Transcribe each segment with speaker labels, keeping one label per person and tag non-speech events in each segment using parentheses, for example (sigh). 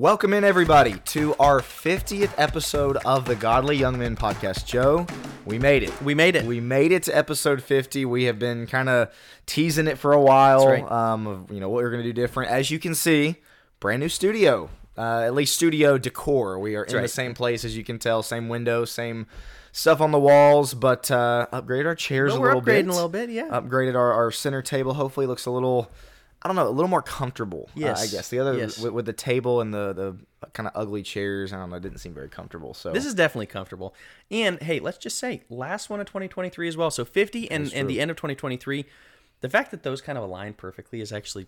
Speaker 1: Welcome in, everybody, to our 50th episode of the Godly Young Men podcast. Joe, we made it.
Speaker 2: We made it.
Speaker 1: We made it to episode 50. We have been kind of teasing it for a while.
Speaker 2: That's right.
Speaker 1: Um, of, you know what we're going to do different. As you can see, brand new studio. Uh, at least studio decor. We are in the same place, as you can tell. Same window, same stuff on the walls, but uh, upgraded our chairs a little bit.
Speaker 2: upgrading a little bit, yeah.
Speaker 1: Upgraded our, our center table. Hopefully, looks a little. I don't know, a little more comfortable. uh, I guess the other
Speaker 2: Yes.
Speaker 1: with, with the table and the the kind of ugly chairs. I don't know, it didn't seem very comfortable. So
Speaker 2: This is definitely comfortable. And hey, let's just say last one of 2023 as well. So 50 and, and the end of 2023. The fact that those kind of align perfectly is actually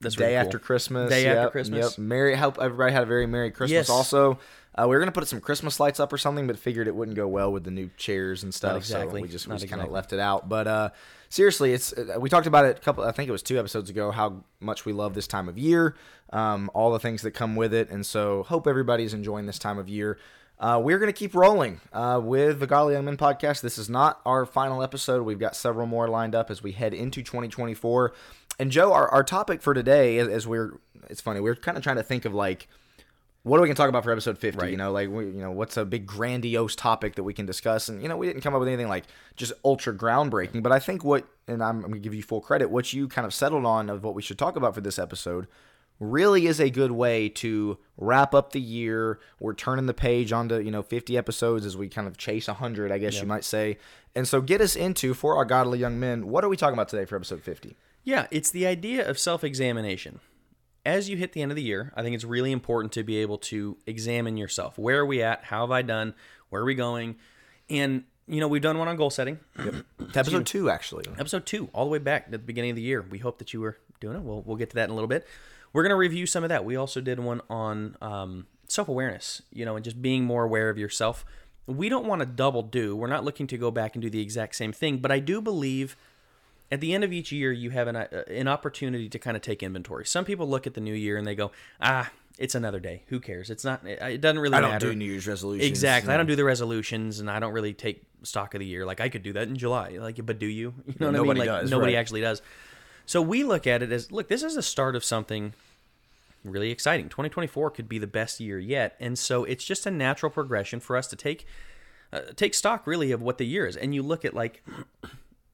Speaker 2: that's
Speaker 1: day
Speaker 2: really cool.
Speaker 1: after Christmas.
Speaker 2: Day after Christmas.
Speaker 1: Yep. Merry. Hope everybody had a very merry Christmas.
Speaker 2: Yes.
Speaker 1: Also, uh, we were gonna put some Christmas lights up or something, but figured it wouldn't go well with the new chairs and stuff.
Speaker 2: exactly.
Speaker 1: So we just, we
Speaker 2: Not
Speaker 1: just kind of left it out. But uh, seriously, it's uh, we talked about it a couple. I think it was two episodes ago. How much we love this time of year. Um, all the things that come with it, and so hope everybody's enjoying this time of year. Uh, we're going to keep rolling uh, with the Godly Young Men podcast. This is not our final episode. We've got several more lined up as we head into 2024. And Joe, our, our topic for today, as, as we're, it's funny, we're kind of trying to think of like, what are we going to talk about for episode 50?
Speaker 2: Right.
Speaker 1: You know, like, we, you know, what's a big grandiose topic that we can discuss? And, you know, we didn't come up with anything like just ultra groundbreaking, but I think what, and I'm, I'm going to give you full credit, what you kind of settled on of what we should talk about for this episode really is a good way to wrap up the year. We're turning the page onto, you know, 50 episodes as we kind of chase 100, I guess you might say. And so get us into, for our godly young men, what are we talking about today for episode 50?
Speaker 2: Yeah, it's the idea of self examination. As you hit the end of the year, I think it's really important to be able to examine yourself. Where are we at? How have I done? Where are we going? And, you know, we've done one on goal setting. (clears throat)
Speaker 1: Episode two, actually.
Speaker 2: episode two, all the way back at the beginning of the year. We hope that you were doing it. We'll, we'll get to that in a little bit. We're going to review some of that. We also did one on um, self awareness, you know, and just being more aware of yourself. We don't want to double do. We're not looking to go back and do the exact same thing, but I do believe at the end of each year, you have an, uh, an opportunity to kind of take inventory. Some people look at the new year and they go, ah, it's another day. Who cares? It's not, it it doesn't really
Speaker 1: I don't
Speaker 2: matter.
Speaker 1: do New Year's resolutions.
Speaker 2: Exactly. I don't do the resolutions, and I don't really take stock of the year. Like I could do that in July. Like, but do you? (laughs) You know what I mean? Like
Speaker 1: does,
Speaker 2: nobody
Speaker 1: right.
Speaker 2: actually does. So we look at it as, look, this is the start of something really exciting. 2024 could be the best year yet, and so it's just a natural progression for us to take uh, take stock really of what the year is. And you look at like.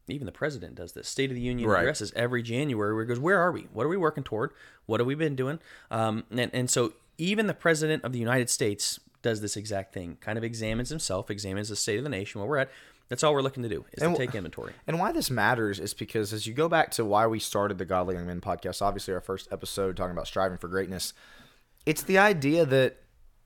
Speaker 2: Even the president does this. State of the Union
Speaker 1: Right.
Speaker 2: addresses every January where he goes, Where are we? What are we working toward? What have we been doing? Um, and, and so even the president of the United States does this exact thing, kind of examines himself, examines the state of the nation, where we're at. That's all we're looking to do is
Speaker 1: And
Speaker 2: to take inventory. (laughs)
Speaker 1: And why this matters is because as you go back to why we started the Godly Young Men podcast, obviously our first episode talking about striving for greatness, it's the idea that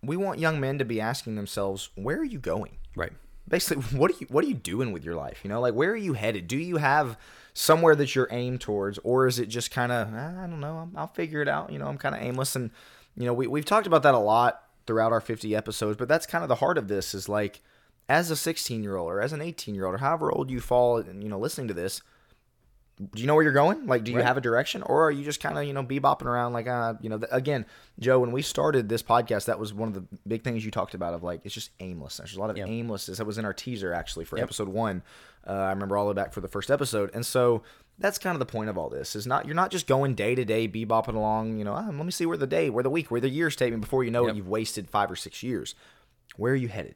Speaker 1: we want young men to be asking themselves, where are you going?
Speaker 2: Right.
Speaker 1: Basically, (laughs) what are you what are you doing with your life? You know, like where are you headed? Do you have somewhere that you're aimed towards, or is it just kind of ah, I don't know, I'll figure it out. You know, I'm kind of aimless, and you know, we we've talked about that a lot throughout our 50 episodes, but that's kind of the heart of this is like as a 16 year old or as an 18 year old or however old you fall, and you know, listening to this, do you know where you're going? Like, do you have a direction, or are you just kind of you know bebopping around? Like, uh, you know, th- again, Joe, when we started this podcast, that was one of the big things you talked about of like it's just aimlessness. There's a lot of aimlessness. That was in our teaser actually for episode one. Uh, I remember all the way back for the first episode, and so that's kind of the point of all this is not you're not just going day to day bebopping along. You know, ah, let me see where the day, where the week, where the year's taking before you know it, you've wasted five or six years. Where are you headed?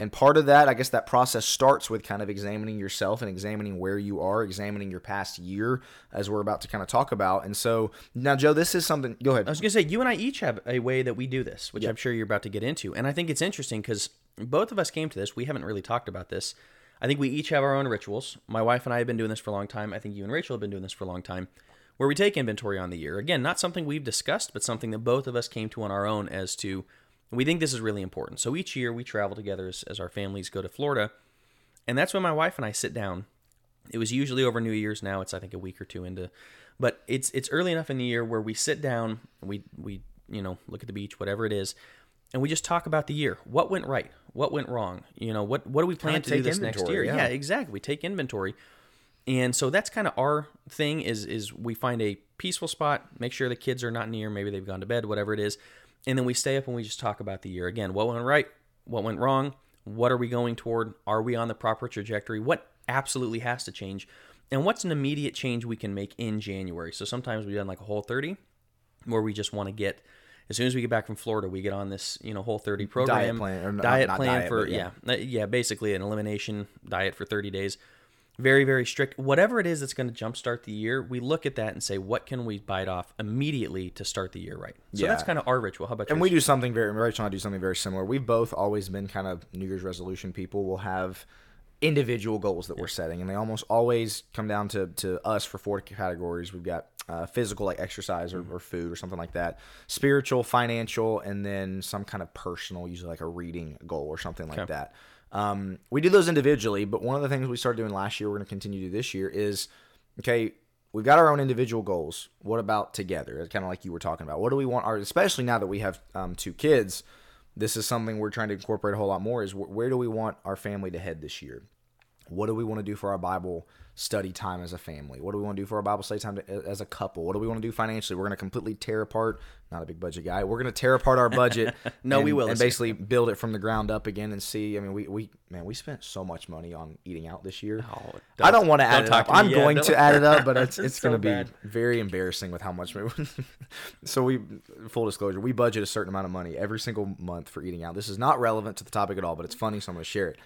Speaker 1: And part of that, I guess that process starts with kind of examining yourself and examining where you are, examining your past year, as we're about to kind of talk about. And so now, Joe, this is something. Go ahead.
Speaker 2: I was going to say, you and I each have a way that we do this, which I'm sure you're about to get into. And I think it's interesting because both of us came to this. We haven't really talked about this. I think we each have our own rituals. My wife and I have been doing this for a long time. I think you and Rachel have been doing this for a long time, where we take inventory on the year. Again, not something we've discussed, but something that both of us came to on our own as to we think this is really important. So each year we travel together as, as our families go to Florida. And that's when my wife and I sit down it was usually over New Year's. Now it's I think a week or two into, but it's it's early enough in the year where we sit down, we we you know look at the beach, whatever it is, and we just talk about the year. What went right? What went wrong? You know what what do we plan to do this next year?
Speaker 1: yeah.
Speaker 2: exactly. We take inventory, and so that's kind of our thing. Is is we find a peaceful spot, make sure the kids are not near, maybe they've gone to bed, whatever it is, and then we stay up and we just talk about the year again. What went right? What went wrong? What are we going toward? Are we on the proper trajectory? What absolutely has to change? And what's an immediate change we can make in January? So sometimes we've done like a whole 30 where we just want to get as soon as we get back from Florida, we get on this you know whole 30 program diet
Speaker 1: plan, or not-
Speaker 2: diet plan
Speaker 1: diet,
Speaker 2: for yeah.
Speaker 1: yeah.
Speaker 2: uh, yeah basically an elimination diet for 30 days. Very very strict. Whatever it is that's going to jumpstart the year, we look at that and say what can we bite off immediately to start the year right. So that's kind of our ritual. How about you?
Speaker 1: And
Speaker 2: yours?
Speaker 1: we do something very Rachel and I do something very similar. We've both always been kind of New Year's resolution people. We'll have individual goals that we're setting, and they almost always come down to, to us for four categories. We've got uh, physical, like exercise or, or food or something like that, spiritual, financial, and then some kind of personal, usually like a reading goal or something like that. Um, we do those individually, but one of the things we started doing last year, we're going to continue to do this year, is okay. We've got our own individual goals. What about together? It's kind of like you were talking about. What do we want our, especially now that we have um, two kids, this is something we're trying to incorporate a whole lot more is wh- where do we want our family to head this year what do we want to do for our bible study time as a family? What do we want to do for our bible study time to, as a couple? What do we want to do financially? We're going to completely tear apart not a big budget guy we're going to tear apart our budget (laughs)
Speaker 2: No,
Speaker 1: and,
Speaker 2: we will.
Speaker 1: and basically build it from the ground up again and see i mean we, we man we spent so much money on eating out this year.
Speaker 2: Oh,
Speaker 1: i don't want to add it up. i'm
Speaker 2: yet.
Speaker 1: going
Speaker 2: Don't-
Speaker 1: to add it up but (laughs) it's,
Speaker 2: It's so
Speaker 1: going to be
Speaker 2: bad.
Speaker 1: very embarrassing with how much we (laughs) so we full disclosure we budget a certain amount of money every single month for eating out. This is not relevant to the topic at all but it's funny so i'm going to share it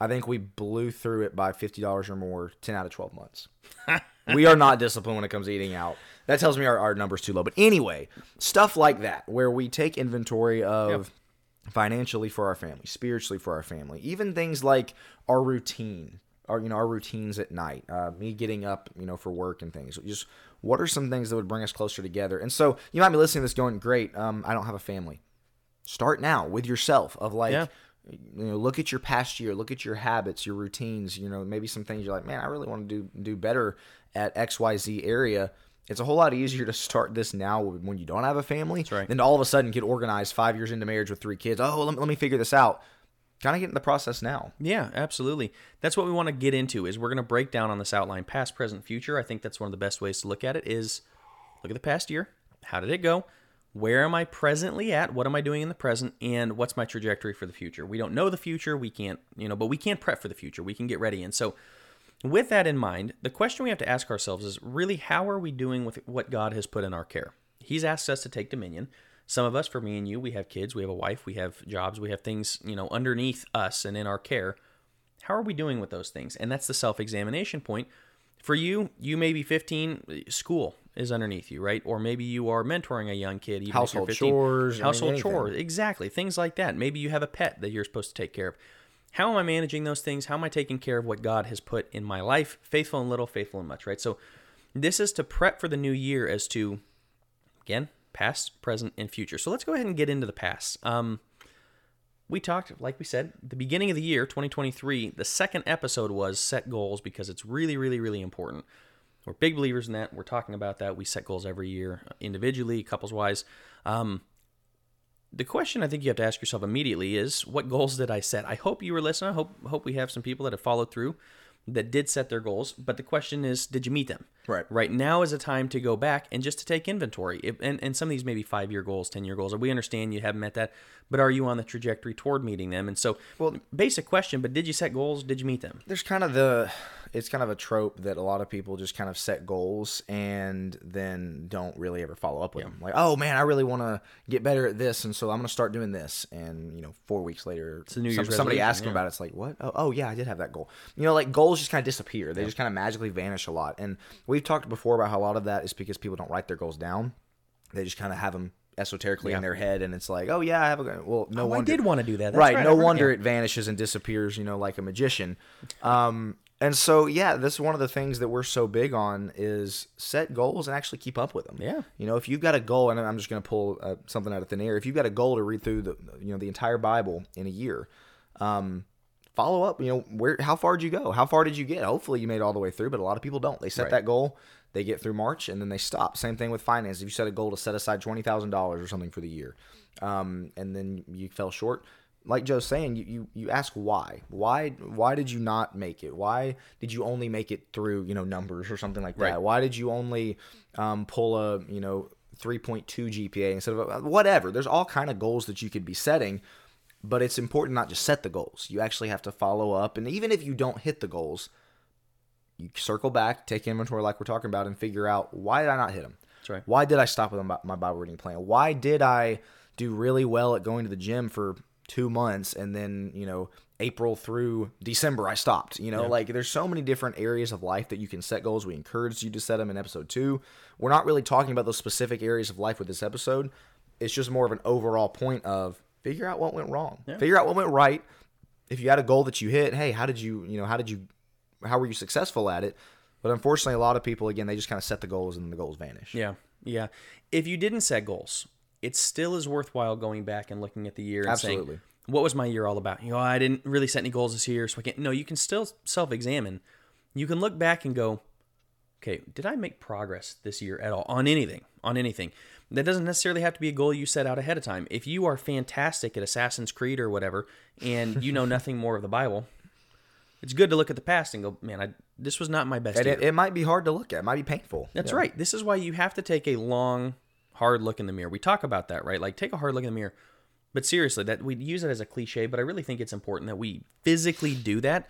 Speaker 1: i think we blew through it by $50 or more 10 out of 12 months (laughs) we are not disciplined when it comes to eating out that tells me our, our numbers too low but anyway stuff like that where we take inventory of financially for our family, spiritually for our family, even things like our routine, our you know our routines at night, uh, me getting up, you know, for work and things. Just what are some things that would bring us closer together? And so you might be listening to this going, "Great, um, I don't have a family." Start now with yourself. Of like.
Speaker 2: Yeah.
Speaker 1: You know, look at your past year, look at your habits, your routines. You know, maybe some things you're like, man, I really want to do do better at X Y Z area. It's a whole lot easier to start this now when you don't have a family
Speaker 2: right.
Speaker 1: than to all of a sudden get organized five years into marriage with three kids. Oh, let me, let me figure this out. Kind of get in the process now.
Speaker 2: Yeah, absolutely. That's what we want to get into is we're going to break down on this outline past, present, future. I think that's one of the best ways to look at it is look at the past year. How did it go? Where am I presently at? What am I doing in the present? And what's my trajectory for the future? We don't know the future. We can't, you know, but we can't prep for the future. We can get ready. And so with that in mind, the question we have to ask ourselves is really how are we doing with what God has put in our care? He's asked us to take dominion. Some of us, for me and you, we have kids, we have a wife, we have jobs, we have things, you know, underneath us and in our care. How are we doing with those things? And that's the self-examination point. For you, you may be 15, school is underneath you, right? Or maybe you are mentoring a young kid, even
Speaker 1: Household
Speaker 2: if you're 15.
Speaker 1: chores,
Speaker 2: household chores, exactly, things like that. Maybe you have a pet that you're supposed to take care of. How am I managing those things? How am I taking care of what God has put in my life? Faithful in little, faithful in much, right? So this is to prep for the new year as to, again, past, present, and future. So let's go ahead and get into the past. Um, we talked, like we said, the beginning of the year, 2023, the second episode was set goals because it's really, really, really important. We're big believers in that. We're talking about that. We set goals every year, individually, couples wise. Um, the question I think you have to ask yourself immediately is what goals did I set? I hope you were listening. I hope hope we have some people that have followed through that did set their goals, but the question is did you meet them?
Speaker 1: Right.
Speaker 2: Right now is a time to go back and just to take inventory. If, and and some of these may be 5-year goals, 10-year goals. We understand you haven't met that, but are you on the trajectory toward meeting them? And so
Speaker 1: Well-
Speaker 2: basic question, but did you set goals? Did you meet them?
Speaker 1: There's kind of the, it's kind of a trope that a lot of people just kind of set goals and then don't really ever follow up with them. Like, oh man, I really want to get better at this, and so I'm going to start doing this. And you know, four weeks later,
Speaker 2: a New Year's
Speaker 1: somebody them
Speaker 2: yeah.
Speaker 1: about it. It's like, what? Oh, oh yeah, I did have that goal. You know, like goals just kind of disappear. They just kind of magically vanish a lot. And we've talked before about how a lot of that is because people don't write their goals down. They just kind of have them esoterically in their head, and it's like, oh yeah, I have a goal. Well, no
Speaker 2: Oh, I
Speaker 1: wonder
Speaker 2: did want to do that. That's
Speaker 1: right,
Speaker 2: right.
Speaker 1: no wonder
Speaker 2: yeah.
Speaker 1: it vanishes and disappears you know like a magician um and so yeah this is one of the things that we're so big on is set goals and actually keep up with them.
Speaker 2: Yeah.
Speaker 1: you know if you've got a goal and i'm just going to pull uh, something out of thin air. If you've got a goal to read through the you know the entire bible in a year um follow up you know where how far did you go? How far did you get? Hopefully you made all the way through but a lot of people don't. They set
Speaker 2: Right.
Speaker 1: that goal they get through march and then they stop. Same thing with finance. If you set a goal to set aside $20000 or something for the year um, and then you fell short like joe's saying you, you you ask why. Why why did you not make it? Why did you only make it through you know numbers or something like that?
Speaker 2: Right.
Speaker 1: why did you only um, pull a you know 3.2 gpa instead of a, whatever. There's all kind of goals that you could be setting but it's important not just set the goals. You actually have to follow up. And even if you don't hit the goals you circle back take inventory like we're talking about and figure out why did i not hit them
Speaker 2: right.
Speaker 1: Why did I stop with my my Bible reading plan? Why did I do really well at going to the gym for two months and then you know April through December I stopped. You know, like there's so many different areas of life that you can set goals. We encourage you to set them in episode two. We're not really talking about those specific areas of life with this episode. It's just more of an overall point of figure out what went wrong, figure out what went right. If you had a goal that you hit, hey, how did you, you know, how did you, how were you successful at it? But unfortunately, a lot of people, again, they just kind of set the goals and the goals vanish.
Speaker 2: Yeah, yeah. If you didn't set goals, it still is worthwhile going back and looking at the year and
Speaker 1: Absolutely.
Speaker 2: saying, "What was my year all about?" You know, I didn't really set any goals this year, so I can't. No, you can still self-examine. You can look back and go, "Okay, did I make progress this year at all on anything? On anything?" That doesn't necessarily have to be a goal you set out ahead of time. If you are fantastic at Assassin's Creed or whatever, and you know (laughs) nothing more of the Bible, it's good to look at the past and go, "Man, I this was not my best
Speaker 1: And
Speaker 2: year."
Speaker 1: it, it might be hard to look at. It might be painful.
Speaker 2: That's
Speaker 1: Yeah.
Speaker 2: right. This is why you have to take a long, hard look in the mirror. We talk about that, right? Like take a hard look in the mirror. But seriously, that we use it as a cliche, but I really think it's important that we physically do that.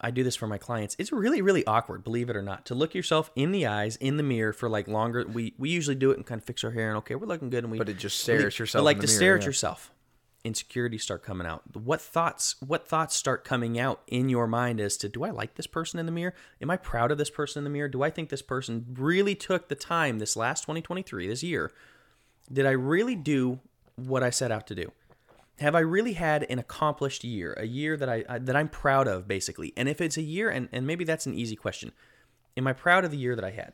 Speaker 2: I do this for my clients. It's really, really awkward, believe it or not, to look yourself in the eyes in the mirror for like longer. We we usually do it and kind of fix our hair and okay, we're looking good, and we
Speaker 1: But it just stare
Speaker 2: we-
Speaker 1: at yourself
Speaker 2: like to
Speaker 1: the
Speaker 2: stare
Speaker 1: mirror,
Speaker 2: at
Speaker 1: yeah.
Speaker 2: yourself, insecurities start coming out. What thoughts? What thoughts start coming out in your mind as to do I like this person in the mirror? Am I proud of this person in the mirror? Do I think this person really took the time this last 2023, this year? Did I really do what I set out to do? Have I really had an accomplished year, a year that I, I that I'm proud of, basically? And if it's a year, and, and maybe that's an easy question, am I proud of the year that I had?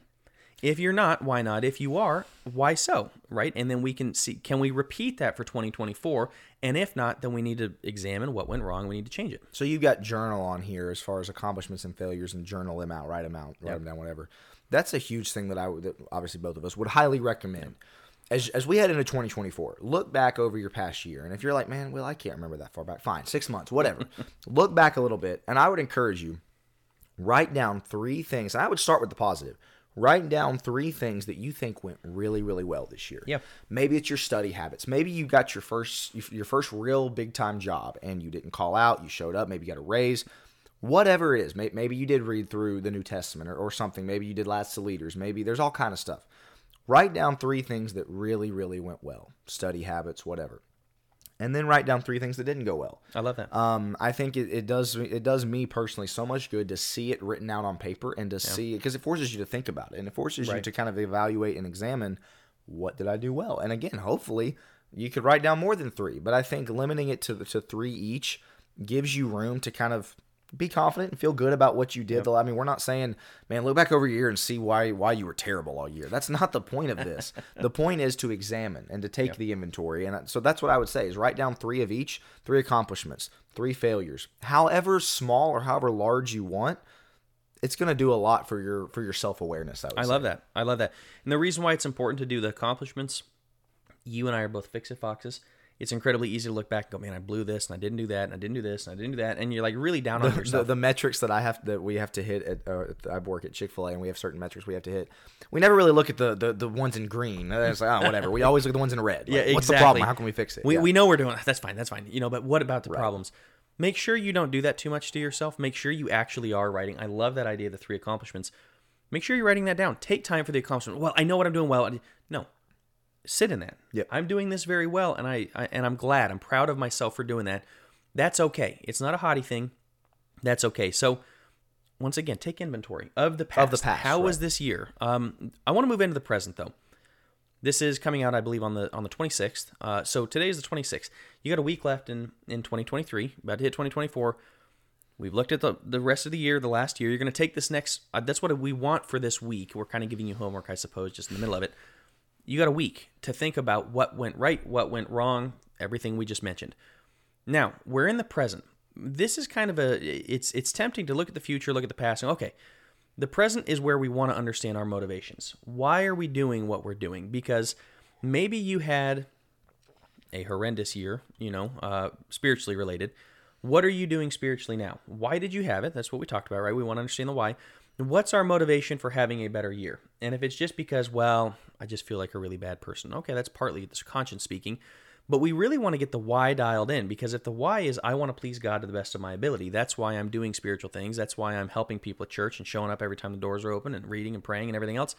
Speaker 2: If you're not, why not? If you are, why so? Right? And then we can see can we repeat that for 2024? And if not, then we need to examine what went wrong. We need to change it.
Speaker 1: So you've got journal on here as far as accomplishments and failures, and journal them out, write them out, write them down, whatever. That's a huge thing that I would, that obviously both of us would highly recommend. As, as we head into 2024, look back over your past year, and if you're like, man, well, I can't remember that far back, fine, six months, whatever. (laughs) look back a little bit, and I would encourage you write down three things. And I would start with the positive. Write down three things that you think went really, really well this year.
Speaker 2: Yeah.
Speaker 1: Maybe it's your study habits. Maybe you got your first your first real big time job and you didn't call out. You showed up. Maybe you got a raise. Whatever it is. Maybe you did read through the New Testament or, or something. Maybe you did Lads to Leaders. Maybe there's all kind of stuff. Write down three things that really, really went well. Study habits, whatever. And then write down three things that didn't go well.
Speaker 2: I love that.
Speaker 1: Um, I think it, it does it does me personally so much good to see it written out on paper and to see because it forces you to think about it and it forces you to kind of evaluate and examine what did I do well. And again, hopefully you could write down more than three, but I think limiting it to to three each gives you room to kind of be confident and feel good about what you did. I mean, we're not saying, man, look back over your year and see why why you were terrible all year. That's not the point of this. (laughs) the point is to examine and to take the inventory. And so that's what I would say is write down three of each, three accomplishments, three failures. However small or however large you want, it's going to do a lot for your for your self-awareness, I would
Speaker 2: I
Speaker 1: say.
Speaker 2: love that. I love that. And the reason why it's important to do the accomplishments, you and I are both fix it foxes. It's incredibly easy to look back and go, man, I blew this and I didn't do that and I didn't do this and I didn't do that. And you're like really down on yourself.
Speaker 1: the metrics that I have that we have to hit at uh, I work at Chick Fil A and we have certain metrics we have to hit. We never really look at the the, the ones in green. It's like oh whatever. We always look at the ones in red. Like,
Speaker 2: yeah,
Speaker 1: What's the problem? How can we fix it?
Speaker 2: We,
Speaker 1: Yeah.
Speaker 2: we know we're doing that's fine, that's fine. You know, but what about the problems? Make sure you don't do that too much to yourself. Make sure you actually are writing. I love that idea of the three accomplishments. Make sure you're writing that down. Take time for the accomplishment. Well, I know what I'm doing well. No, sit in that.
Speaker 1: Yep.
Speaker 2: I'm doing this very well, and I, I and I'm glad. I'm proud of myself for doing that. That's okay. It's not a haughty thing. That's okay. So, once again, take inventory of the past.
Speaker 1: Of the past,
Speaker 2: How was this year? Um, I want to move into the present though. This is coming out, I believe, on the on the 26th. Uh, so today is the 26th. You got a week left in in 2023. About to hit 2024. We've looked at the the rest of the year, the last year. You're going to take this next. Uh, that's what we want for this week. We're kind of giving you homework, I suppose, just in the middle of it. You got a week to think about what went right, what went wrong, everything we just mentioned. Now we're in the present. This is kind of a. It's it's tempting to look at the future, look at the past, and okay, the present is where we want to understand our motivations. Why are we doing what we're doing? Because maybe you had a horrendous year, you know, uh, spiritually related. What are you doing spiritually now? Why did you have it? That's what we talked about, right? We want to understand the why. What's our motivation for having a better year? And if it's just because, well, I just feel like a really bad person, okay, that's partly this conscience speaking. But we really want to get the why dialed in because if the why is I want to please God to the best of my ability, that's why I'm doing spiritual things. That's why I'm helping people at church and showing up every time the doors are open and reading and praying and everything else.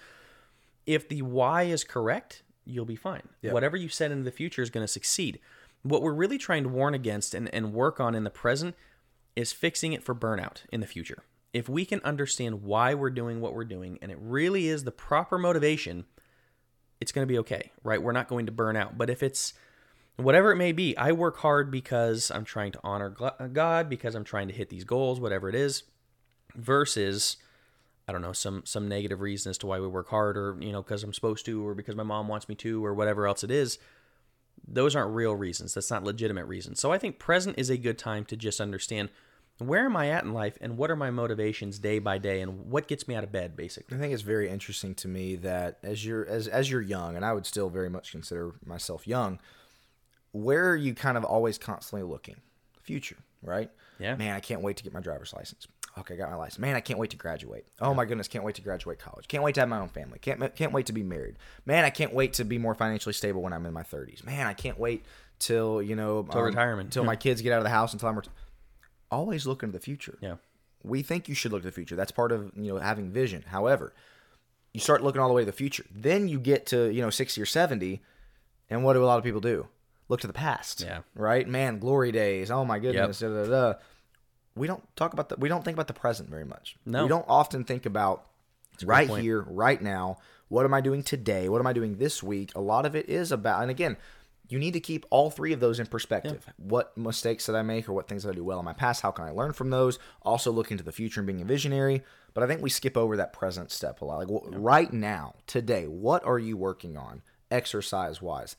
Speaker 2: if the why is correct, you'll be fine.
Speaker 1: Yep.
Speaker 2: Whatever you set into the future is going to succeed. What we're really trying to warn against and, and work on in the present is fixing it for burnout in the future. If we can understand why we're doing what we're doing and it really is the proper motivation, it's going to be okay, right? We're not going to burn out. But if it's whatever it may be, I work hard because I'm trying to honor uh, God, because I'm trying to hit these goals, whatever it is, versus I don't know some some negative reason as to why we work hard, or you know because I'm supposed to, or because my mom wants me to, or whatever else it is. Those aren't real reasons. That's not legitimate reasons. So I think present is a good time to just understand where am I at in life and what are my motivations day by day and what gets me out of bed basically.
Speaker 1: I think it's very interesting to me that as you're as as you're young, and I would still very much consider myself young, where are you kind of always constantly looking? Future, right?
Speaker 2: Yeah.
Speaker 1: Man, I can't wait to get my driver's license. Okay, I got my license. Man, I can't wait to graduate. Oh my goodness, can't wait to graduate college. Can't wait to have my own family. Can't can't wait to be married. Man, I can't wait to be more financially stable when I'm in my 30s. Man, I can't wait till you know
Speaker 2: Till um, retirement.
Speaker 1: Till my (laughs) kids get out of the house until I'm. Ret- always look into the future
Speaker 2: Yeah.
Speaker 1: we think you should look to the future. That's part of you know having vision. However, you start looking all the way to the future. Then you get to you know sixty or seventy, and what do a lot of people do? Look to the past.
Speaker 2: Yeah.
Speaker 1: Right. Man, glory days. Oh my goodness. Da, da, da. We don't talk about the. We don't think about the present very much.
Speaker 2: No.
Speaker 1: We don't often think about right
Speaker 2: point.
Speaker 1: here, right now. What am I doing today? What am I doing this week? A lot of it is about, and again, you need to keep all three of those in perspective. What mistakes did I make, or what things did I do well in my past? How can I learn from those? Also, looking to the future and being a visionary. But I think we skip over that present step a lot. Like wh- right now, today, what are you working on, exercise wise?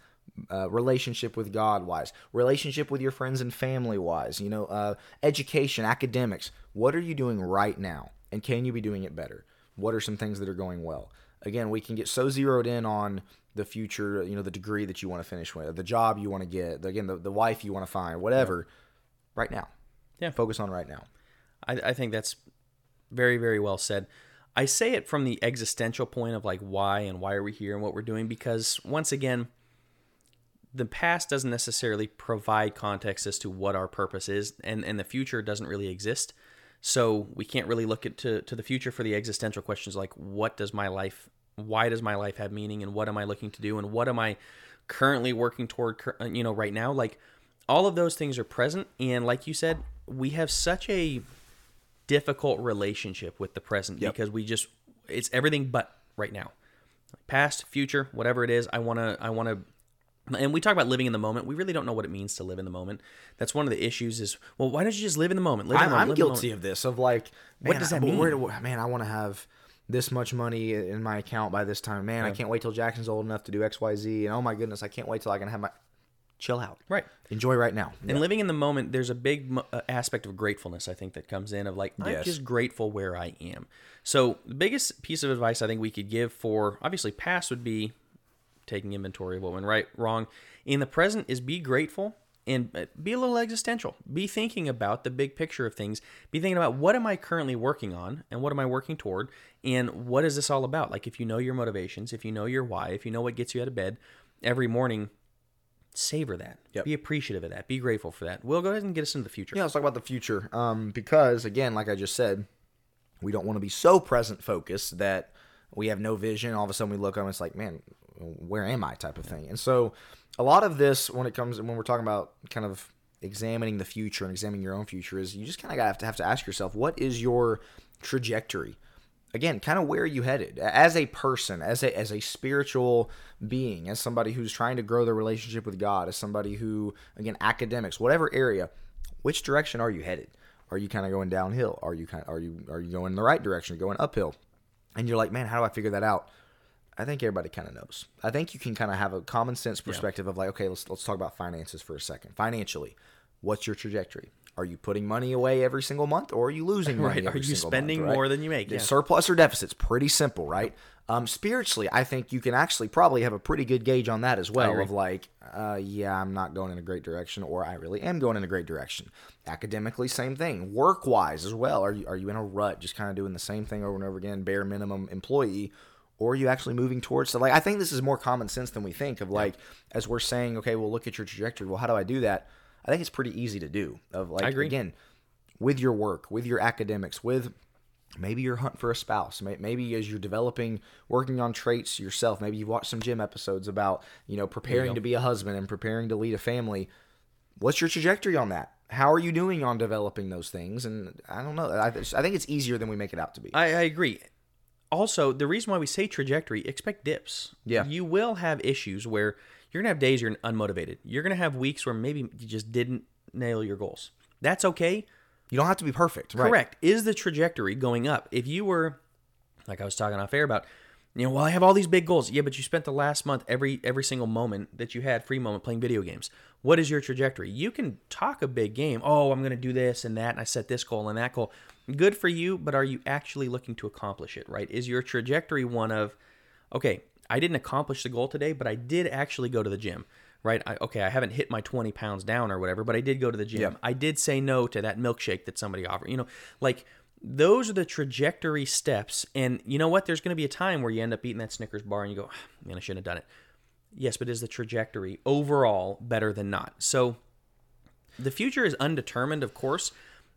Speaker 1: Uh, relationship with God wise, relationship with your friends and family wise, you know, uh, education, academics. What are you doing right now? And can you be doing it better? What are some things that are going well? Again, we can get so zeroed in on the future, you know, the degree that you want to finish with, the job you want to get, again, the, the wife you want to find, whatever, right now.
Speaker 2: Yeah.
Speaker 1: Focus on right now.
Speaker 2: I, I think that's very, very well said. I say it from the existential point of like why and why are we here and what we're doing because once again, the past doesn't necessarily provide context as to what our purpose is, and, and the future doesn't really exist. So we can't really look at to, to the future for the existential questions like what does my life why does my life have meaning and what am I looking to do and what am I currently working toward uh, you know right now like all of those things are present and like you said we have such a difficult relationship with the present
Speaker 1: Yep.
Speaker 2: because we just it's everything but right now past future whatever it is i want to i want to and we talk about living in the moment we really don't know what it means to live in the moment that's one of the issues is well why don't you just live in the moment live in
Speaker 1: I'm,
Speaker 2: moment,
Speaker 1: I'm
Speaker 2: the
Speaker 1: guilty of this. Of like, man,
Speaker 2: does that
Speaker 1: I-
Speaker 2: mean?
Speaker 1: Where do, man, I want to have this much money in my account by this time. Man, I can't wait till Jackson's old enough to do X, Y, Z. And oh my goodness, I can't wait till I can have my chill out.
Speaker 2: right
Speaker 1: Enjoy right now.
Speaker 2: and living in the moment there's a big uh, aspect of gratefulness i think that comes in of like i'm
Speaker 1: Yes.
Speaker 2: just grateful where i am so the biggest piece of advice i think we could give for obviously past would be taking inventory of what went right wrong in the present is be grateful and uh, be a little existential be thinking about the big picture of things be thinking about what am i currently working on and what am i working toward and what is this all about like if you know your motivations if you know your why if you know what gets you out of bed every morning savor that
Speaker 1: Yep.
Speaker 2: be appreciative of that be grateful for that We'll go ahead and get us into the future
Speaker 1: Yeah, let's talk about the future. Um, because again, like I just said, we don't want to be so present focused that we have no vision. All of a sudden, we look up and it's like, man, where am I? Type of thing. And so, a lot of this, when it comes when we're talking about kind of examining the future and examining your own future, is you just kind of have to have to ask yourself, what is your trajectory? Again, kind of where are you headed as a person, as a as a spiritual being, as somebody who's trying to grow their relationship with God, as somebody who, again, academics, whatever area, which direction are you headed? Are you kind of going downhill? Are you kind of, are you are you going in the right direction, going uphill? And you're like, man, how do I figure that out? I think everybody kind of knows. I think you can kind of have a common sense perspective of like, okay, let's let's talk about finances for a second. Financially, what's your trajectory? Are you putting money away every single month, or are you losing (laughs) money?
Speaker 2: Right. Are you spending
Speaker 1: month, right?
Speaker 2: more than you make? Yeah.
Speaker 1: Surplus or deficit's pretty simple, right? Um, spiritually, I think you can actually probably have a pretty good gauge on that as well. Of like, uh, yeah, I'm not going in a great direction, or I really am going in a great direction. Academically, same thing. Work wise as well. Are you are you in a rut, just kind of doing the same thing over and over again, bare minimum employee? Or are you actually moving towards so like I think this is more common sense than we think of like as we're saying, okay, well look at your trajectory. Well, how do I do that? I think it's pretty easy to do. Of like
Speaker 2: agree.
Speaker 1: again, with your work, with your academics, with maybe you're hunting for a spouse maybe as you're developing working on traits yourself maybe you've watched some gym episodes about you know preparing to be a husband and preparing to lead a family what's your trajectory on that how are you doing on developing those things and i don't know i, I think it's easier than we make it out to be
Speaker 2: I, I agree. Also, the reason why we say trajectory, expect dips.
Speaker 1: Yeah.
Speaker 2: You will have issues where you're going to have days you're unmotivated. You're going to have weeks where maybe you just didn't nail your goals. That's okay.
Speaker 1: you don't have to be perfect right
Speaker 2: Correct. Is the trajectory going up? If you were, like I was talking off air about, you know, well, I have all these big goals. Yeah, but you spent the last month every every single moment that you had free moment playing video games. What is your trajectory? You can talk a big game. Oh, I'm going to do this and that, and I set this goal and that goal. Good for you, but are you actually looking to accomplish it? Right? Is your trajectory one of, okay, I didn't accomplish the goal today, but I did actually go to the gym. Right? I, okay, I haven't hit my 20 pounds down or whatever, but I did go to the gym.
Speaker 1: Yeah.
Speaker 2: I did say no to that milkshake that somebody offered. You know, like those are the trajectory steps. And you know what? There's going to be a time where you end up eating that Snickers bar and you go, "Ah, man, I shouldn't have done it. Yes, but is the trajectory overall better than not? So the future is undetermined, of course,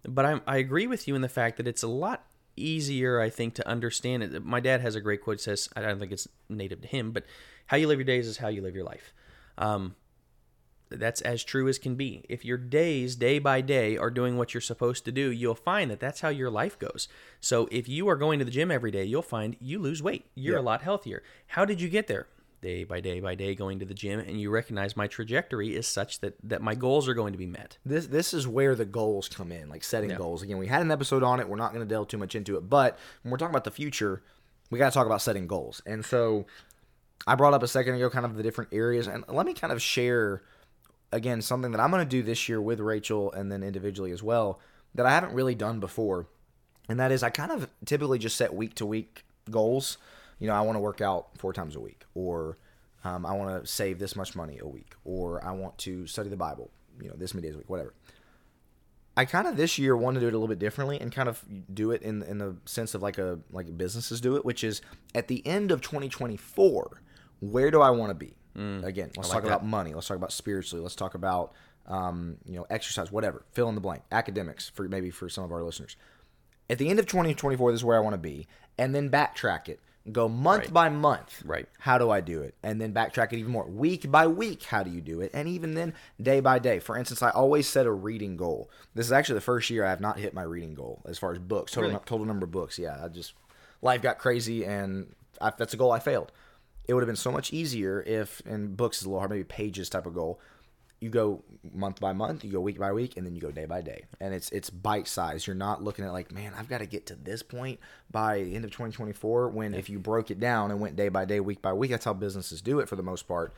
Speaker 2: but I'm, I agree with you in the fact that it's a lot easier, I think, to understand it. My dad has a great quote. Says, I don't think it's native to him, but how you live your days is how you live your life. Um, that's as true as can be. If your days, day by day, are doing what you're supposed to do, you'll find that that's how your life goes. So if you are going to the gym every day, you'll find you lose weight. You're
Speaker 1: Yeah.
Speaker 2: a lot healthier. How did you get there? Day by day by day going to the gym, and you recognize my trajectory is such that that my goals are going to be met.
Speaker 1: this this is where the goals come in, like setting goals. Again, we had an episode on it. We're not going to delve too much into it, but when we're talking about the future, we got to talk about setting goals. And so, I brought up a second ago, kind of the different areas, and let me kind of share again something that I'm going to do this year with Rachel and then individually as well that I haven't really done before, and that is I kind of typically just set week to week goals. You know, I want to work out four times a week, or um, I want to save this much money a week, or I want to study the Bible, you know, this many days a week, whatever. I kind of this year want to do it a little bit differently and kind of do it in in the sense of like a like businesses do it, which is at the end of 2024, where do I want to be? Again, let's talk about money. Let's talk about spiritually. Let's talk about um, you know exercise, whatever. Fill in the blank. Academics for maybe for some of our listeners. At the end of 2024, this is where I want to be, and then backtrack it. Go month
Speaker 2: Right.
Speaker 1: by month.
Speaker 2: Right.
Speaker 1: How do I do it? And then backtrack it even more. Week by week, how do you do it? And even then, day by day. For instance, I always set a reading goal. This is actually the first year I have not hit my reading goal as far as books, total,
Speaker 2: Really?
Speaker 1: total number of books. Yeah, I just, life got crazy and I, that's a goal I failed. It would have been so much easier if, and books is a little hard, maybe pages type of goal. You go month by month, you go week by week, and then you go day by day, and it's it's bite size. You're not looking at like, man, I've got to get to this point by the end of 2024. When if you broke it down and went day by day, week by week, that's how businesses do it for the most part.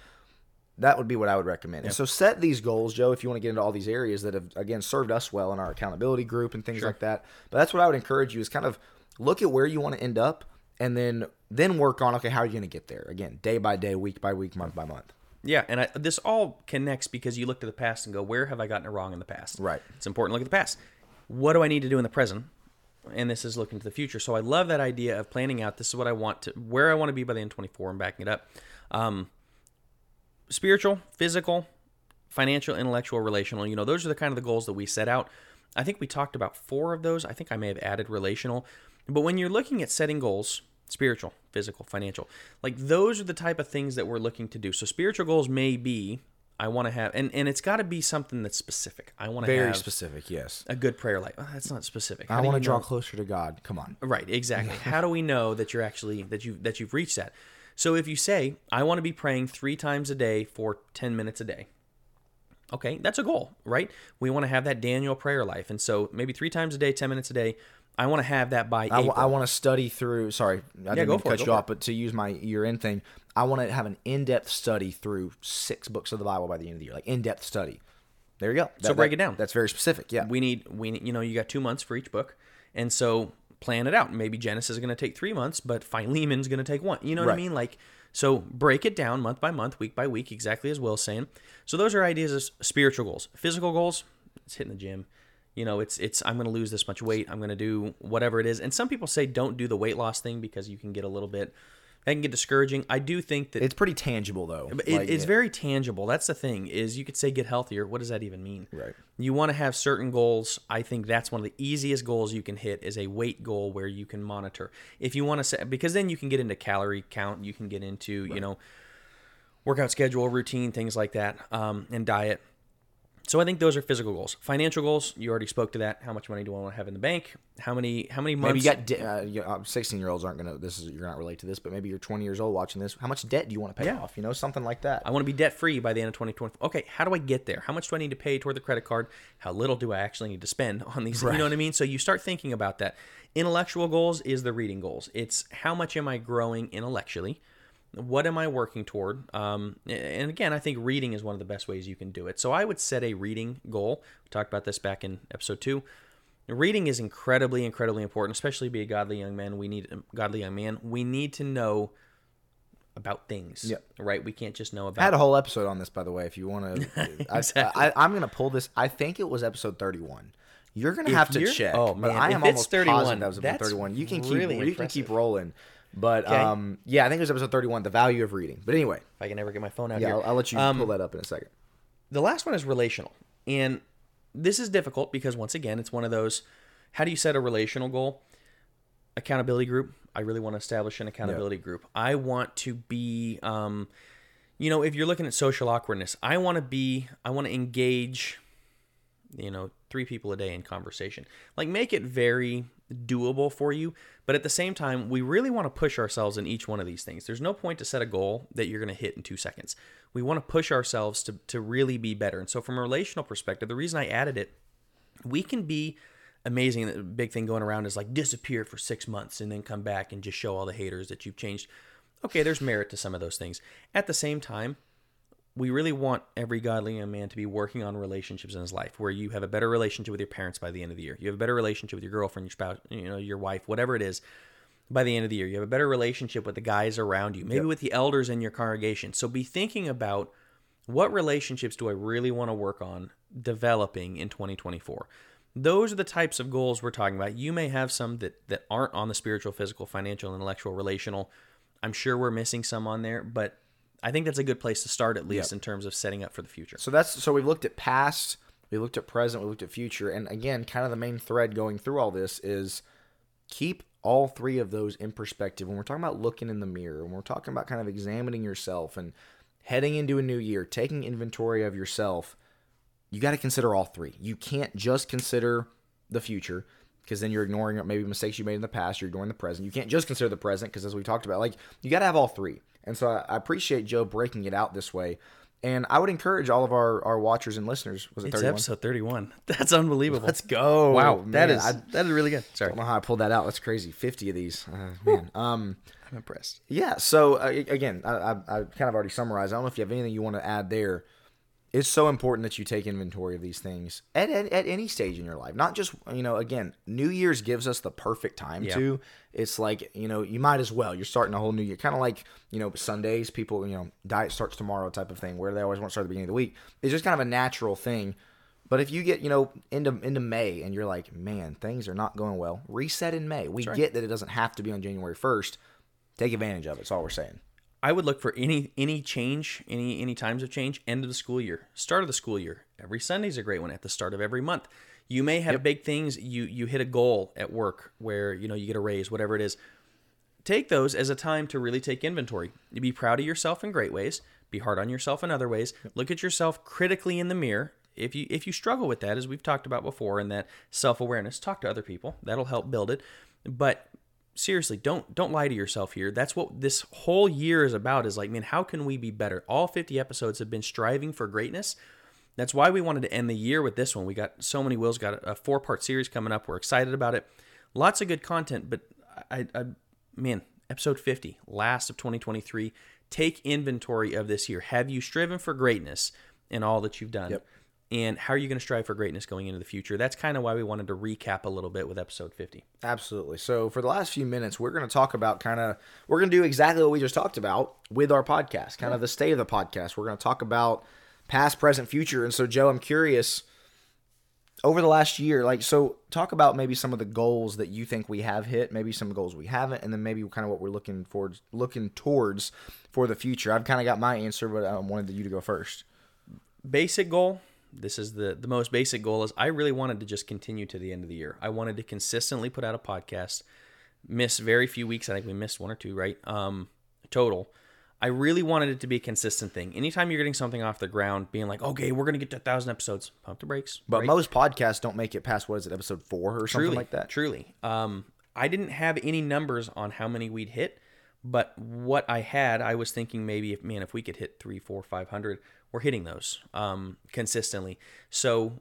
Speaker 1: That would be what I would recommend. And so set these goals, Joe, if you want to get into all these areas that have again served us well in our accountability group and things like that. But that's what I would encourage you is kind of look at where you want to end up and then then work on okay, how are you going to get there? Again, day by day, week by week, month by month.
Speaker 2: Yeah, and I, this all connects because you look to the past and go, where have I gotten it wrong in the past?
Speaker 1: Right.
Speaker 2: It's important to look at the past. What do I need to do in the present? And this is looking to the future. So I love that idea of planning out. This is what I want to, where I want to be by the end of 24 and backing it up. Um, spiritual, physical, financial, intellectual, relational. You know, those are the kind of the goals that we set out. I think we talked about four of those. I think I may have added relational. But when you're looking at setting goals, spiritual, physical, financial, like those are the type of things that we're looking to do. So spiritual goals may be I want to have, and, and it's got to be something that's specific. I want to
Speaker 1: Very specific, yes.
Speaker 2: a good prayer life. Oh, that's not specific.
Speaker 1: I
Speaker 2: How do
Speaker 1: want to draw
Speaker 2: know-
Speaker 1: closer to God. Come on.
Speaker 2: Right, exactly. (laughs) How do we know that you're actually that you that you've reached that? So if you say, I want to be praying 3 times a day for 10 minutes a day. Okay, that's a goal, right? We want to have that Daniel prayer life. And so maybe 3 times a day, 10 minutes a day. I want to have that by
Speaker 1: I, want to study through. Sorry, I didn't
Speaker 2: go
Speaker 1: mean to
Speaker 2: for it,
Speaker 1: cut you off, but to use my year end thing, I want to have an in depth study through six books of the Bible by the end of the year, like in depth study. There you go.
Speaker 2: So break
Speaker 1: that-
Speaker 2: it down.
Speaker 1: That's very specific. Yeah.
Speaker 2: we need we need, you know you got two months for each book and so plan it out maybe genesis is going to take three months but philemon's going to take one you know what i mean like so break it down month by month week by week exactly as will's saying so those are ideas of spiritual goals physical goals it's hitting the gym you know it's it's i'm going to lose this much weight i'm going to do whatever it is and some people say don't do the weight loss thing because you can get a little bit that can get discouraging. I do think that
Speaker 1: It's pretty tangible though.
Speaker 2: it,
Speaker 1: Like,
Speaker 2: it's very tangible. That's the thing is you could say get healthier. What does that even mean?
Speaker 1: Right.
Speaker 2: You want to have certain goals. I think that's one of the easiest goals you can hit is a weight goal where you can monitor. If you want to say because then you can get into calorie count, you can get into you know workout schedule, routine, things like that, um, and diet. So I think those are physical goals. Financial goals, you already spoke to that. How much money do I want to have in the bank? How many how many months?
Speaker 1: Maybe you got de- uh, 16 year olds aren't gonna. This is you're not relate to this, but maybe you're 20 years old watching this. How much debt do you want to pay
Speaker 2: Yeah.
Speaker 1: off? You know, something like that.
Speaker 2: I want to be debt free by the end of 2020. Okay, how do I get there? How much do I need to pay toward the credit card? How little do I actually need to spend (laughs) on these? You know what I mean? So you start thinking about that. Intellectual goals is the reading goals. It's how much am I growing intellectually? What am I working toward? Um, and again, I think reading is one of the best ways you can do it. So I would set a reading goal. We talked about this back in episode two. Reading is incredibly, incredibly important, especially be a godly young man. We need godly young man. We need to know about things,
Speaker 1: Yep.
Speaker 2: right? We can't just know about.
Speaker 1: I had a whole episode on this, by the way. If you want to, (laughs)
Speaker 2: Exactly.
Speaker 1: I, I, I'm gonna pull this. I think it was episode 31. You're gonna
Speaker 2: If
Speaker 1: have to check.
Speaker 2: oh,
Speaker 1: but
Speaker 2: man,
Speaker 1: I
Speaker 2: if
Speaker 1: am
Speaker 2: it's
Speaker 1: almost
Speaker 2: 31,
Speaker 1: positive that was episode
Speaker 2: that's
Speaker 1: 31. You can keep
Speaker 2: really
Speaker 1: you can keep rolling. But
Speaker 2: Okay.
Speaker 1: um, yeah, I think it was episode 31. The value of reading. But anyway,
Speaker 2: if I can ever get my phone out
Speaker 1: yeah,
Speaker 2: here.
Speaker 1: I'll, I'll let you
Speaker 2: Um,
Speaker 1: pull that up in a second.
Speaker 2: The last one is relational. And this is difficult because once again, it's one of those how do you set a relational goal? Accountability group. I really want to establish an accountability group. I want to be um you know, if you're looking at social awkwardness, I want to be I want to engage you know, three people a day in conversation. Like make it very doable for you, but at the same time, we really want to push ourselves in each one of these things. There's no point to set a goal that you're going to hit in 2 seconds. We want to push ourselves to to really be better. And so from a relational perspective, the reason I added it, we can be amazing. The big thing going around is like disappear for 6 months and then come back and just show all the haters that you've changed. Okay, there's merit to some of those things. At the same time, we really want every godly young man to be working on relationships in his life where you have a better relationship with your parents by the end of the year. You have a better relationship with your girlfriend, your spouse, you know, your wife, whatever it is by the end of the year. You have a better relationship with the guys around you, maybe with the elders in your congregation. So be thinking about what relationships do I really want to work on developing in 2024. Those are the types of goals we're talking about. You may have some that that aren't on the spiritual, physical, financial, intellectual, relational. I'm sure we're missing some on there, but I think that's a good place to start at least in terms of setting up for the future.
Speaker 1: So that's so we've looked at past, we looked at present, we looked at future, and again, kind of the main thread going through all this is keep all three of those in perspective. When we're talking about looking in the mirror, when we're talking about kind of examining yourself and heading into a new year, taking inventory of yourself, you got to consider all three. You can't just consider the future because then you're ignoring maybe mistakes you made in the past. You're ignoring the present. You can't just consider the present because, as we talked about, like you got to have all three. And so I, I appreciate Joe breaking it out this way. And I would encourage all of our, our watchers and listeners. Was it
Speaker 2: It's
Speaker 1: 31?
Speaker 2: episode 31. (laughs) That's unbelievable.
Speaker 1: Let's go.
Speaker 2: wow, that
Speaker 1: Man,
Speaker 2: is
Speaker 1: I
Speaker 2: that is really good. Sorry.
Speaker 1: don't know how I pulled that out. That's crazy. 50 of these. Uh, man. Um,
Speaker 2: I'm impressed.
Speaker 1: yeah. So uh, again, I, I, I kind of already summarized. I don't know if you have anything you want to add there. It's so important that you take inventory of these things at, at, at any stage in your life. Not just, you know, again, New Year's gives us the perfect time
Speaker 2: Yeah.
Speaker 1: to. It's like, you know, you might as well. You're starting a whole new year. Kind of like, you know, Sundays, people, you know, diet starts tomorrow type of thing where they always want to start at the beginning of the week. It's just kind of a natural thing. But if you get, you know, into into May and you're like, man, things are not going well, reset in May. We get that it doesn't have to be on January 1st. Take advantage of it. That's all we're saying.
Speaker 2: I would look for any any change, any any times of change. End of the school year, start of the school year. Every Sunday's a great one. At the start of every month, you may have big things. You you hit a goal at work where you know you get a raise, whatever it is. Take those as a time to really take inventory. You be proud of yourself in great ways. Be hard on yourself in other ways. Look at yourself critically in the mirror. If you if you struggle with that, as we've talked about before, and that self awareness, talk to other people. That'll help build it. But seriously don't don't lie to yourself here. That's what this whole year is about is like man how can we be better? All 50 episodes have been striving for greatness. That's why we wanted to end the year with this one. We got so many wheels got a, a four part series coming up. We're excited about it. Lots of good content but I, I man episode 50 last of 2023 take inventory of this year. Have you striven for greatness in all that you've done?
Speaker 1: Yep.
Speaker 2: And how are you going to strive for greatness going into the future that's kind of why we wanted to recap a little bit with episode 50
Speaker 1: Absolutely. So for the last few minutes, we're going to talk about kind of we're going to do exactly what we just talked about with our podcast, kind of the state of the podcast. We're going to talk about past, present, future. And so, Joe, I'm curious. over the last year, like so, talk about maybe some of the goals that you think we have hit, maybe some goals we haven't, and then maybe kind of what we're looking forward, looking towards for the future. I've kind of got my answer, but I wanted you to go first.
Speaker 2: Basic goal. This is the the most basic goal is I really wanted to just continue to the end of the year. I wanted to consistently put out a podcast. Miss very few weeks. I think we missed one or two, right? Um, total. I really wanted it to be a consistent thing. Anytime you're getting something off the ground, being like, okay, we're gonna get to a thousand episodes, pump the brakes.
Speaker 1: But most podcasts don't make it past what is it, episode four or something like that.
Speaker 2: Truly. Um, I didn't have any numbers on how many we'd hit, but what I had, I was thinking maybe if man, if we could hit three, four, five hundred, we're hitting those um, consistently. So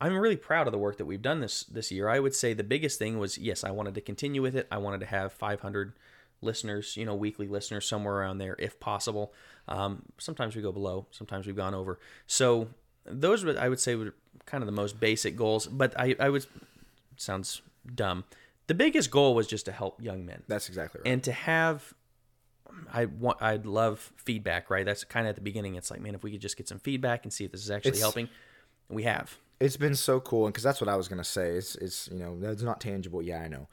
Speaker 2: I'm really proud of the work that we've done this this year. I would say the biggest thing was yes, I wanted to continue with it. I wanted to have 500 listeners, you know, weekly listeners somewhere around there if possible. Um, sometimes we go below, sometimes we've gone over. So those I would say were kind of the most basic goals. But I I would sounds dumb. The biggest goal was just to help young men
Speaker 1: That's exactly right.
Speaker 2: and to have I want I'd love feedback, right? That's kind of at the beginning. It's like, man, if we could just get some feedback and see if this is actually
Speaker 1: It's-
Speaker 2: helping, we have.
Speaker 1: it's been so cool and because that's what I was gonna say. It's it's you know that's not tangible. Yeah, I know.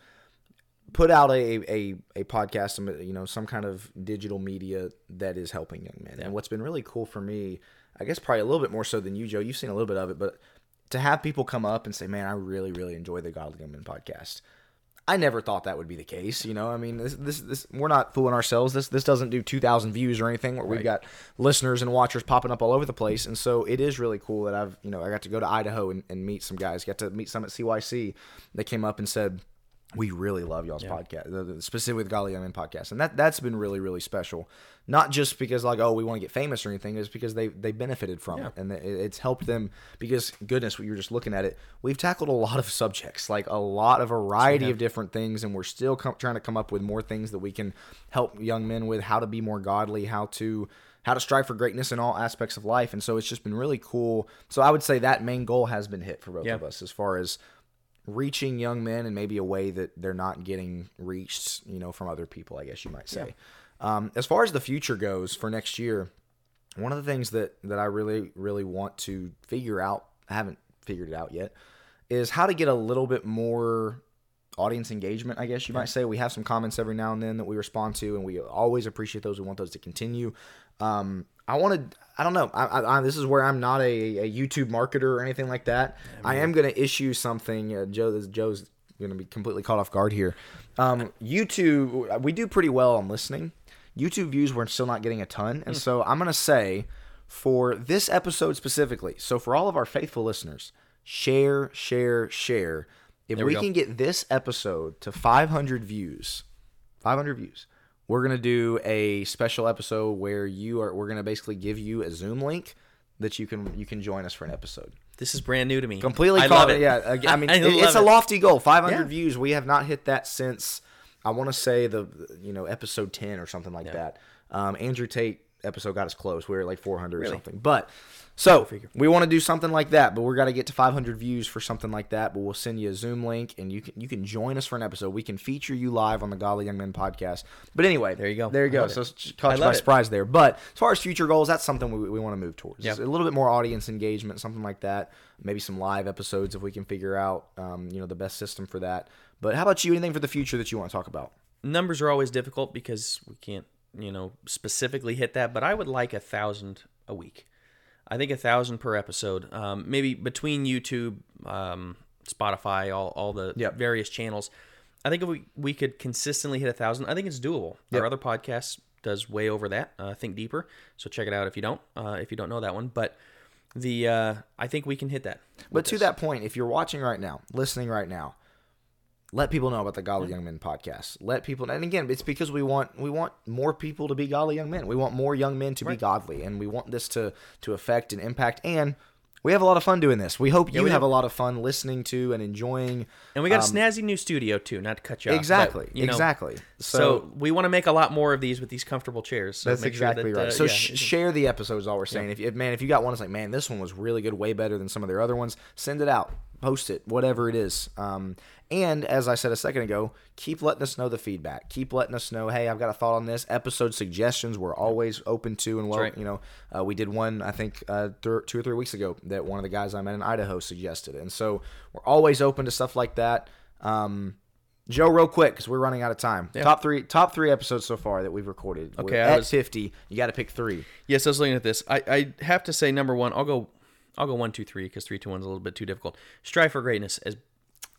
Speaker 1: Put out a a a podcast, some you know some kind of digital media that is helping young men. And what's been really cool for me, I guess probably a little bit more so than you, Joe. You've seen a little bit of it, but to have people come up and say, "Man, I really really enjoy the Godly Young Men podcast." I never thought that would be the case. You know, I mean, this, this, this, we're not fooling ourselves. This, this doesn't do 2,000 views or anything where we've got listeners and watchers popping up all over the place. And so it is really cool that I've, you know, I got to go to Idaho and, and meet some guys, got to meet some at CYC. They came up and said, we really love y'all's podcast, the, the, specifically the Godly Young Men podcast, and that that's been really really special. Not just because like oh we want to get famous or anything, is because they they benefited from it and it, it's helped them. Because goodness, what you're just looking at it, we've tackled a lot of subjects, like a lot of variety of different things, and we're still com- trying to come up with more things that we can help young men with how to be more godly, how to how to strive for greatness in all aspects of life. And so it's just been really cool. So I would say that main goal has been hit for both
Speaker 2: Yeah.
Speaker 1: of us as far as reaching young men in maybe a way that they're not getting reached, you know, from other people, I guess you might say. Um, as far as the future goes for next year, one of the things that that I really really want to figure out, I haven't figured it out yet, is how to get a little bit more audience engagement, I guess you might say. We have some comments every now and then that we respond to, and we always appreciate those. We want those to continue. Um, I wanted, I don't know, I, I, I, this is where I'm not a, a YouTube marketer or anything like that. I am going to issue something. Uh, Joe, this, Joe's going to be completely caught off guard here. Um, YouTube, we do pretty well on listening. YouTube views, we're still not getting a ton. And so I'm going to say for this episode specifically, so for all of our faithful listeners, share, share, share. If
Speaker 2: There
Speaker 1: we,
Speaker 2: we
Speaker 1: can get this episode to 500 views, 500 views, we're gonna do a special episode where you are. We're gonna basically give you a Zoom link that you can you can join us for an episode.
Speaker 2: This is brand new to me.
Speaker 1: Completely,
Speaker 2: I love it.
Speaker 1: Yeah, ag- I (laughs) mean,
Speaker 2: I
Speaker 1: it- it's a
Speaker 2: it.
Speaker 1: lofty goal. 500
Speaker 2: Yeah.
Speaker 1: views. We have not hit that since I want to say the you know episode 10 or something like that. Um, Andrew Tate episode got us close. We were like 400 or something. But so we want to do something like that, but we're got to get to 500 views for something like that. But we'll send you a Zoom link, and you can you can join us for an episode. We can feature you live on the Godly Young Men podcast. But anyway,
Speaker 2: There you go.
Speaker 1: There you go. So
Speaker 2: it.
Speaker 1: caught
Speaker 2: I
Speaker 1: you
Speaker 2: love
Speaker 1: by surprise there. But as far as future goals, that's something we, we want to move towards.
Speaker 2: Yep.
Speaker 1: A little bit more audience engagement, something like that. Maybe some live episodes if we can figure out, um, you know, the best system for that. But how about you? Anything for the future that you want to talk about?
Speaker 2: Numbers are always difficult because we can't, you know, specifically hit that. But I would like a thousand a week. I think a thousand per episode. Um, maybe between YouTube, um, Spotify, all all the
Speaker 1: Yep.
Speaker 2: various channels. I think if we we could consistently hit a thousand, I think it's doable.
Speaker 1: Yep.
Speaker 2: Our other podcast does way over that. Uh, Think deeper. So check it out if you don't uh, if you don't know that one. But the uh, I think we can hit that.
Speaker 1: But to that point, if you're watching right now, listening right now, let people know about the Godly Young Men podcast. Let people, and again, it's because we want we want more people to be godly young men. We want more young men to be godly, and we want this to to affect and impact. And we have a lot of fun doing this. We hope you
Speaker 2: we
Speaker 1: have
Speaker 2: do.
Speaker 1: a lot of fun listening to and enjoying.
Speaker 2: And we got a snazzy new studio too. Not to cut you off. but,
Speaker 1: Um, Exactly,
Speaker 2: you know,
Speaker 1: exactly.
Speaker 2: So,
Speaker 1: So,
Speaker 2: we want to make a lot more of these with these comfortable chairs. So
Speaker 1: That's
Speaker 2: make sure
Speaker 1: exactly
Speaker 2: that,
Speaker 1: right.
Speaker 2: uh,
Speaker 1: so
Speaker 2: yeah,
Speaker 1: sh- share the episodes. All we're saying, if, if man, if you got one, it's like man, this one was really good, way better than some of their other ones. Send it out, post it, whatever it is. Um, And as I said a second ago, keep letting us know the feedback. Keep letting us know, hey, I've got a thought on this. Episode suggestions we're always open to. And well,
Speaker 2: right.
Speaker 1: you know, uh, we did one I think uh, th- two or three weeks ago that one of the guys I met in Idaho suggested. And so we're always open to stuff like that. Um, Joe, real quick, because we're running out of time. Top three, top three episodes so far that we've recorded. We're
Speaker 2: Okay, I
Speaker 1: at
Speaker 2: was-
Speaker 1: fifty. You got to pick three.
Speaker 2: Yes, I was looking at this. I, I have to say number one. I'll go. I'll go one, two, three because three, two, one is a little bit too difficult. Strive for greatness as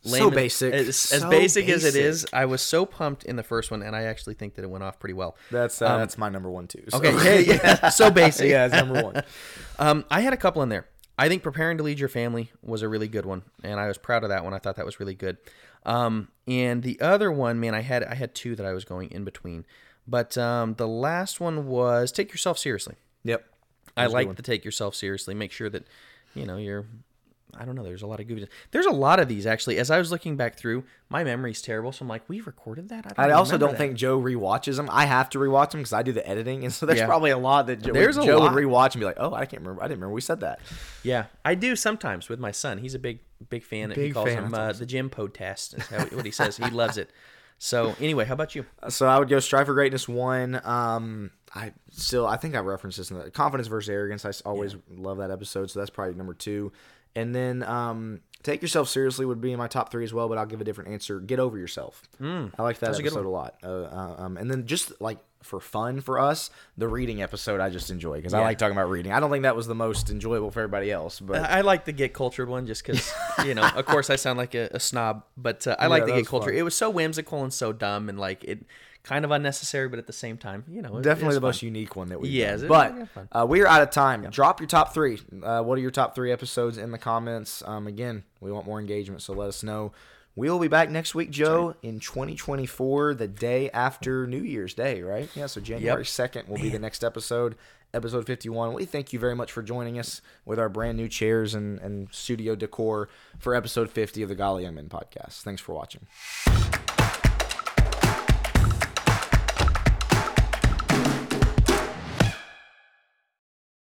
Speaker 1: So basic.
Speaker 2: as, as
Speaker 1: So
Speaker 2: basic, as it is, I was so pumped in the first one, and I actually think that it went off pretty well.
Speaker 1: That's uh, that's my number one too. So.
Speaker 2: Um, Okay, (laughs) yeah, yeah, so basic.
Speaker 1: yeah, it's number one. (laughs)
Speaker 2: Um, I had a couple in there. I think preparing to lead your family was a really good one, and I was proud of that one. I thought that was really good. Um, and the other one, man, I had I had two that I was going in between, but um, the last one was take yourself seriously.
Speaker 1: Yep.
Speaker 2: I like to take yourself seriously. Make sure that you know you're. I don't know. There's a lot of goofy. There's a lot of these actually. As I was looking back through, my memory's terrible, so I'm like, we recorded that. don't
Speaker 1: I also don't
Speaker 2: that."
Speaker 1: think Joe rewatches them. I have to rewatch them because I do the editing, and so there's
Speaker 2: Yeah.
Speaker 1: probably a lot that Joe,
Speaker 2: There's a
Speaker 1: Joe
Speaker 2: lot.
Speaker 1: would rewatch and be like, "Oh, I can't remember. I didn't remember we said that."
Speaker 2: Yeah, I do sometimes with my son. He's a big, big fan. he calls
Speaker 1: fan,
Speaker 2: them
Speaker 1: that's
Speaker 2: uh, the gym podcast. Is how, what he says. He loves it. So anyway, how about you?
Speaker 1: So I would go strive for greatness one. Um, I still I think I referenced this in the confidence versus arrogance. I always love that episode, so that's probably number two. And then um, take yourself seriously would be in my top three as well, but I'll give a different answer. Get over yourself. Mm, I like that episode a lot. Uh, uh, um, and then just like for fun for us, the reading episode I just enjoy because I like talking about reading. I don't think that was the most enjoyable for everybody else, but
Speaker 2: I I like the get cultured one just because (laughs) you know. Of course, I sound like a, a snob, but uh, I like the get cultured.
Speaker 1: fun.
Speaker 2: It was so whimsical and so dumb and like it kind of unnecessary, but at the same time, you know, it-
Speaker 1: definitely the
Speaker 2: fun.
Speaker 1: most unique one that we.
Speaker 2: Yeah,
Speaker 1: done. But
Speaker 2: yeah,
Speaker 1: uh, we are out of time. Drop your top three. Uh, what are your top three episodes in the comments? Um, again, we want more engagement, so let us know. We'll be back next week, Joe, in 2024, the day after New Year's Day, right? Yeah, so January 2nd will be the next episode, episode 51. We thank you very much for joining us with our brand new chairs and, and studio decor for episode 50 of the Godly Young Men podcast. Thanks for watching.